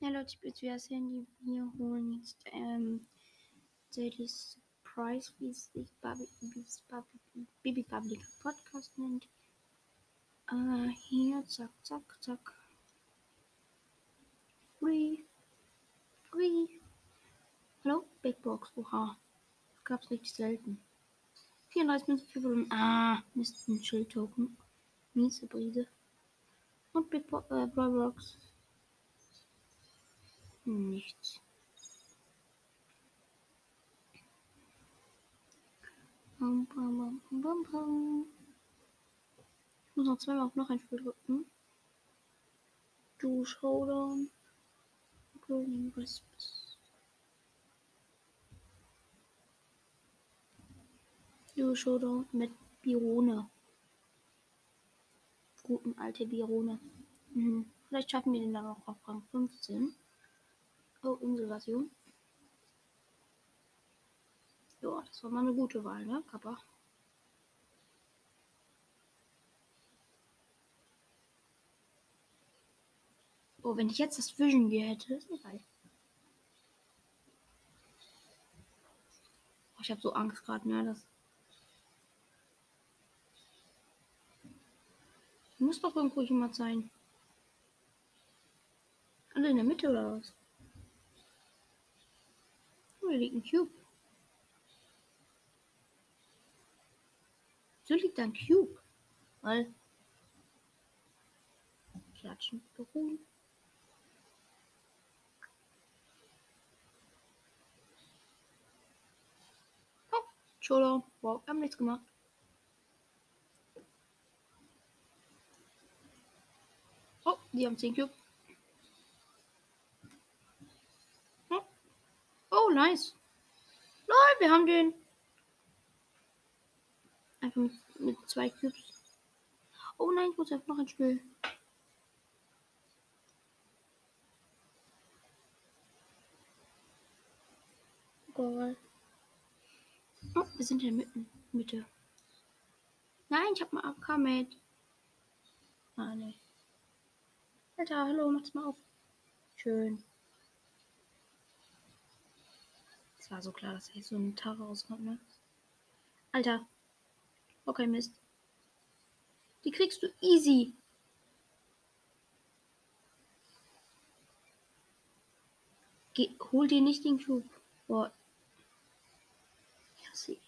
Ja, Leute, ich bin wieder Sandy. Wir holen jetzt ähm, Daily Surprise, wie es sich Baby Public Podcast nennt. Äh, hier, zack, zack, zack. Free. Free. Hallo? Big Box. Oha. Das gab's richtig selten. 34 Münzen, 4 Volumen. Ah, Mist, ein Schild-Token. Miese Brise. Und Big Bo äh, Box. Nichts. Ich muss noch zweimal auf noch ein Spiel drücken. Du Showdown. Glowing Wisps. Du Showdown mit Birone. Guten alte Birone. Mhm. Vielleicht schaffen wir den dann auch auf Rang 15. Oh, Inselversion. Ja, das war mal eine gute Wahl, ne, Kappa? Oh, wenn ich jetzt das Vision hier hätte, ist egal. Oh, ich habe so Angst gerade, ne? Das muss doch irgendwo jemand sein. Alle in der Mitte oder was? Hier liegt ein Cube. So liegt ein Cube. Weil. Klatschen, beruhen. Oh, Cholo. Wow, wir haben nichts gemacht. Oh, die haben 10 Cube. Oh nice. Lol, wir haben den. Einfach mit, mit zwei Cubes. Oh nein, ich muss einfach noch ein Spiel. Oh, wir sind in der Mitte. Nein, ich hab mal mit. Ah, ne. Alter, hallo, mach's mal auf. Schön. War so klar, dass hier so ein Tara rauskommt, ne? Alter. Okay, Mist. Die kriegst du easy. Geh, hol dir nicht den Cube. Boah. Ja, sie.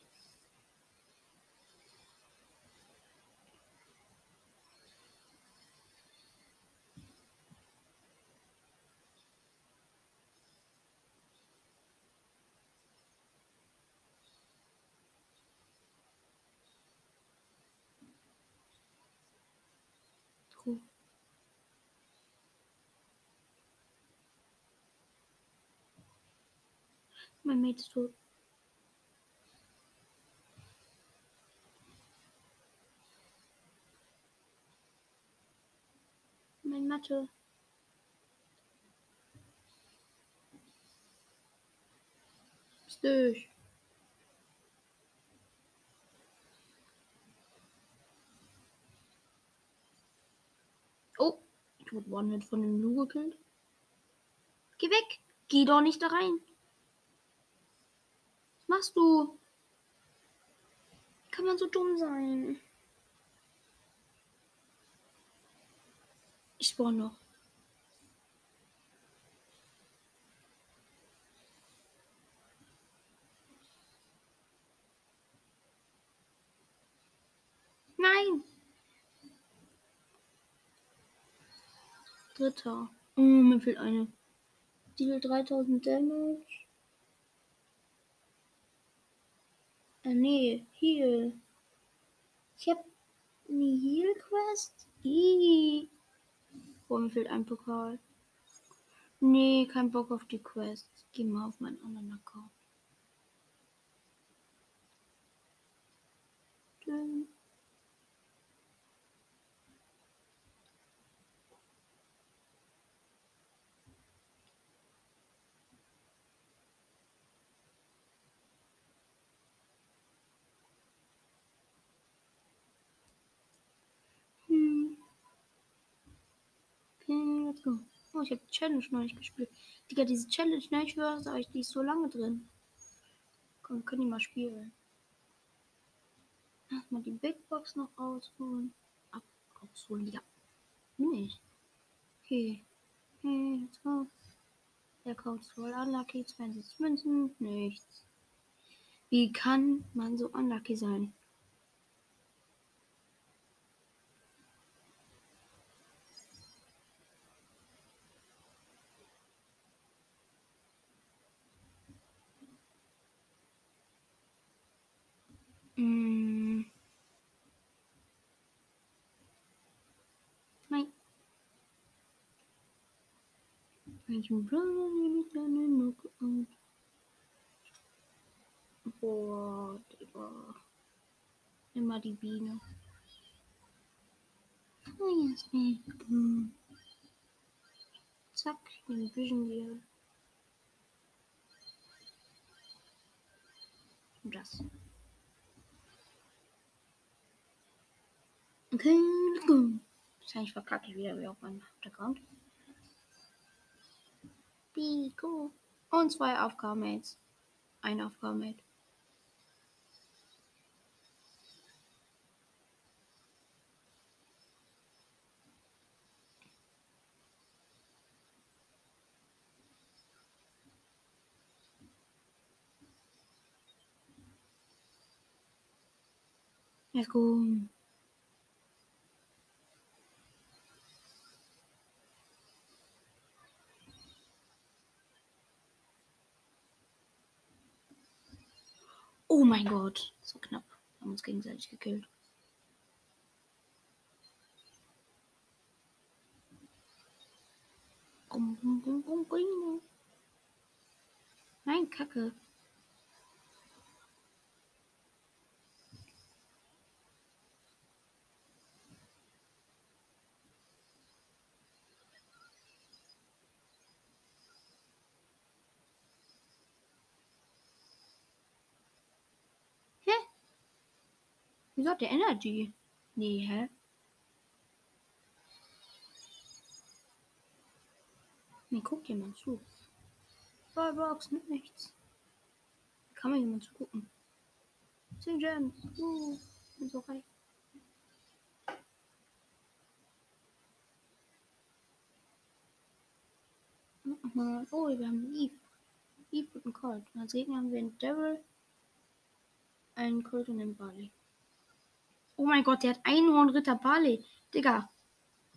Mein Mate ist tot. Mein Mathe. Ist durch. Oh, ich wurde One-Hit von dem Lu gekillt. Geh weg! Geh doch nicht da rein! Machst du? Kann man so dumm sein? Ich spawn noch. Nein! Dritter. Oh, mir fehlt eine. Deal 3000 Damage. Nee, Heal. Ich hab eine Heal Quest. Ih. Oh, mir fehlt ein Pokal. Nee, kein Bock auf die Quest. Geh mal auf meinen anderen Account. Dün. Let's go. Oh, ich habe die Challenge noch nicht gespielt. Digga, diese Challenge, ne, ich höre euch, die ist so lange drin. Komm, können die mal spielen. Erstmal die Big Box noch rausholen. Ab, rausholen, ja. Nicht. Okay. Okay, let's go. Der ist voll unlucky. 20 Münzen. Nichts. Wie kann man so unlucky sein? Mm. Nein. Ich bin mit einer Knockout. Boah, Digga. Immer die Biene. Oh, jetzt nicht. Hm. Zack, den wieder. Und das. Okay, let's go. Wahrscheinlich verkacke ich wieder wie auf meinem Account. Pico. Und zwei Aufgaben jetzt. Eine. Let's go. Oh mein Gott, so knapp. Wir haben uns gegenseitig gekillt. Nein, Kacke. Hä? Wieso hat der Energy? Nee, hä? Nee, guckt jemand zu. Ballbox, nichts. Kann man jemand zugucken? 10 Gems. Uh, bin so reich. Oh, wir haben Eve. Eve und einen Colt. Und als Gegner haben wir einen Devil, einen Colt und einen Barley. Oh mein Gott, der hat Einhornritter Barley. Digga,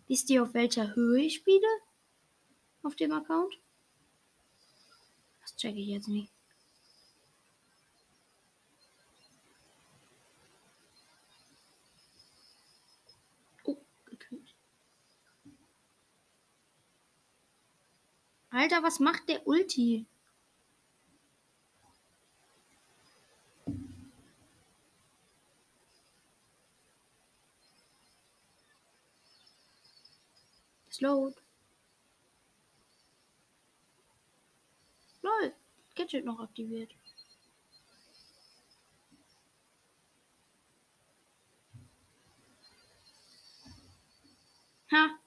wisst ihr, auf welcher Höhe ich spiele? Auf dem Account? Das checke ich jetzt nicht. Oh. Alter, was macht der Ulti? Slowed. Lol, Gadget noch aktiviert. Ha,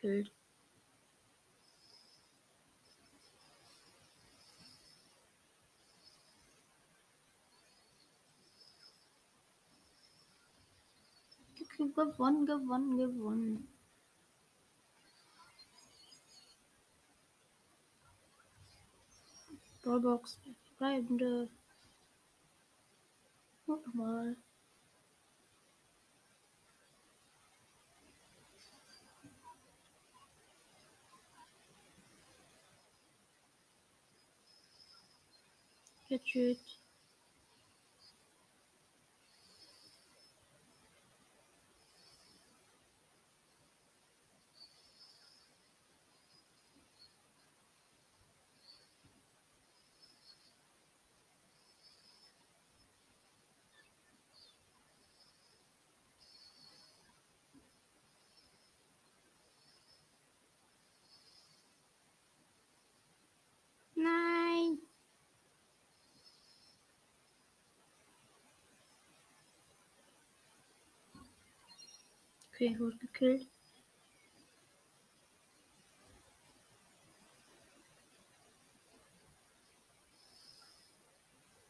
killt. Gewonnen, gewonnen, gewonnen. Ballbox, bleibende. Nochmal. Gadget. Nein. Okay, wurde gekillt.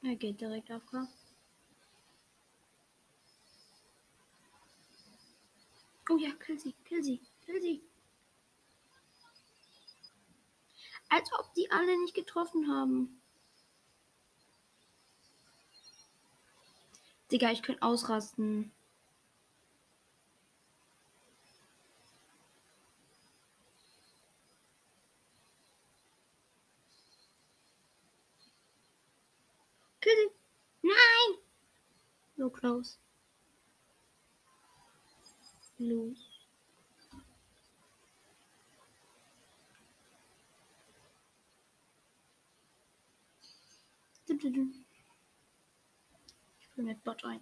Er geht direkt auf Oh ja, kill sie, kill sie, kill sie. Als ob die alle nicht getroffen haben. Digga, ich könnte ausrasten. Close. Los. Ich bin mit Bot 1.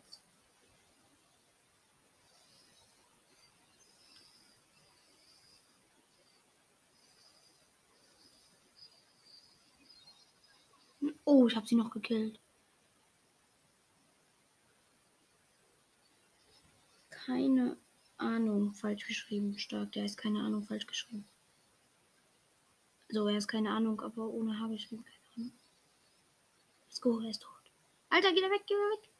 Oh, ich habe sie noch gekillt. Keine Ahnung, falsch geschrieben. Stark, der ist keine Ahnung, falsch geschrieben. So, er ist keine Ahnung, aber ohne H geschrieben, keine Ahnung. Let's go, er ist tot. Alter, geh da weg, geh da weg.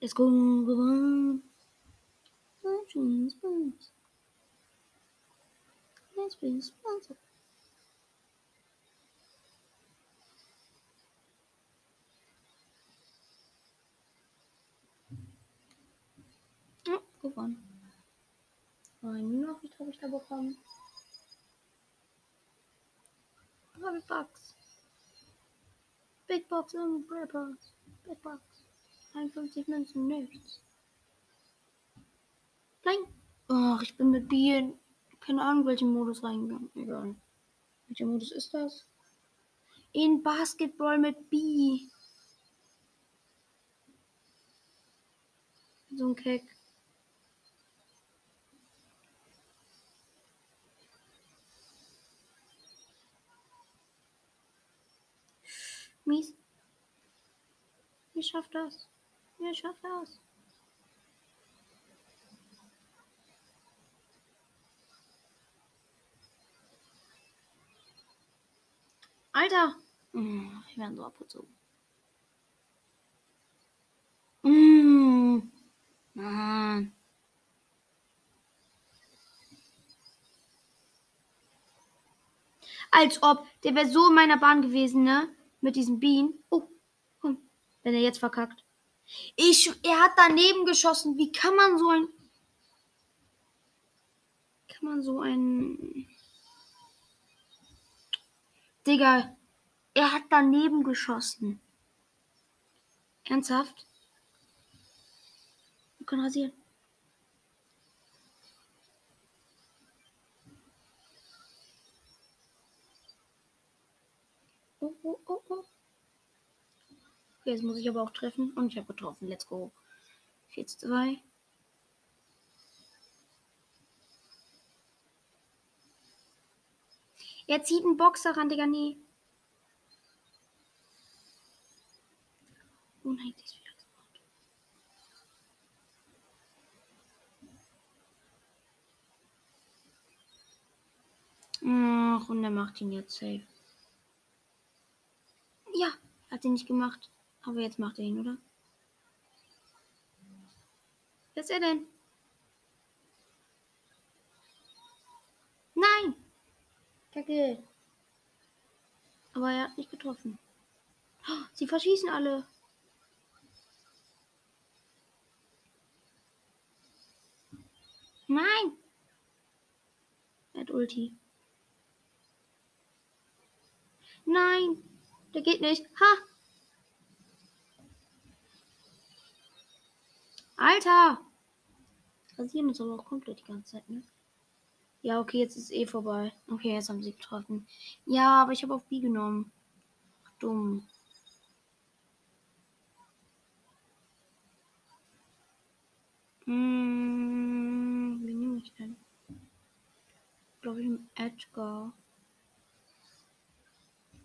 Let's go, gewonnen. Let's be sponsored. Gewonnen. Eine Nachricht habe ich da bekommen. Habe Bugs. Big Box und Grey Box. Big Box. 51 Münzen, nichts. Nein. Ach, ich bin mit B in, keine Ahnung, welchen Modus reingegangen. Egal. Welcher Modus ist das? In Basketball mit B. So ein Keck. Mies. Ihr schafft das. Ihr schafft das. Alter! Mm, ich werde so abgezogen. Mm, Mann. Als ob, der wäre so in meiner Bahn gewesen, ne? Mit diesen Bienen. Oh, komm. Wenn er jetzt verkackt. Ich, er hat daneben geschossen. Wie kann man so ein. Kann man so ein. Digga, er hat daneben geschossen. Ernsthaft? Wir können rasieren. Oh, oh, oh, oh. Okay, jetzt muss ich aber auch treffen. Und ich habe getroffen. Let's go. 4 zu 2. Er zieht einen Boxer ran, Digga. Nee. Oh nein, die ist wieder gemacht. Ach, und er macht ihn jetzt safe. Er nicht gemacht. Aber jetzt macht er ihn, oder? Wer ist er denn? Nein! Kacke. Aber er hat nicht getroffen. Oh, sie verschießen alle. Nein! Er hat Ulti. Nein! Der geht nicht. Ha! Alter! Rasieren uns aber auch komplett die ganze Zeit, ne? Ja, okay, jetzt ist eh vorbei. Okay, jetzt haben sie getroffen. Ja, aber ich habe auf B genommen. Dumm. Hm, wie nehme ich denn? Glaube ich Edgar.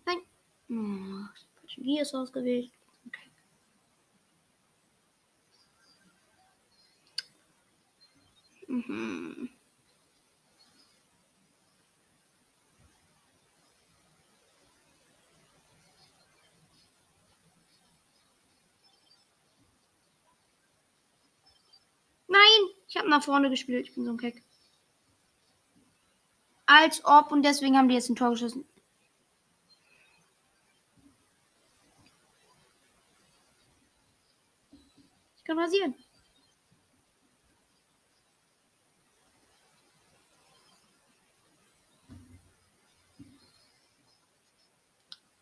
Nein. Hm, Wie ist ausgewählt? Hm. Nein, ich habe nach vorne gespielt. Ich bin so ein Keck. Als ob und deswegen haben die jetzt ein Tor geschossen. Ich kann rasieren.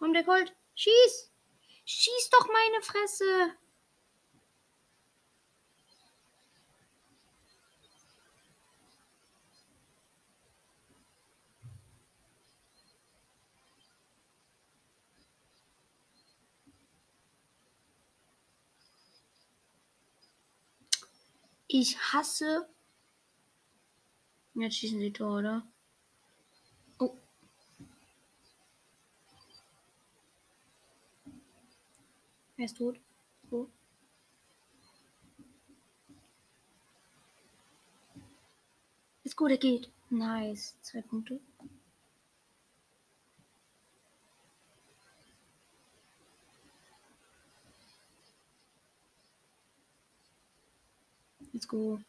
Komm, der Colt. Schieß! Schieß doch meine Fresse! Ich hasse. Jetzt schießen sie Tor, oder? Er ist tot. So. Ist gut, er geht. Nice. Zwei Punkte. Let's go.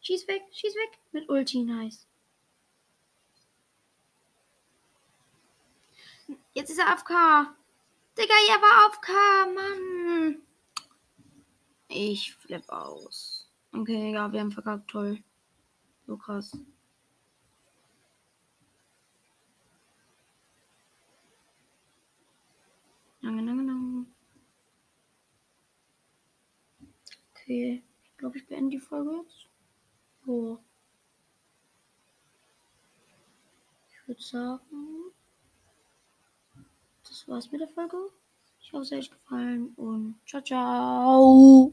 Schieß weg, schieß weg. Mit Ulti, nice. Jetzt ist er auf K. Digga, er war auf K, Mann. Ich flipp aus. Okay, ja, wir haben verkackt, toll. So krass. Lange, lange, lange. Okay, ich glaube, ich beende die Folge jetzt. So. Ich würde sagen, das war's mit der Folge. Ich hoffe, es hat euch gefallen und ciao, ciao.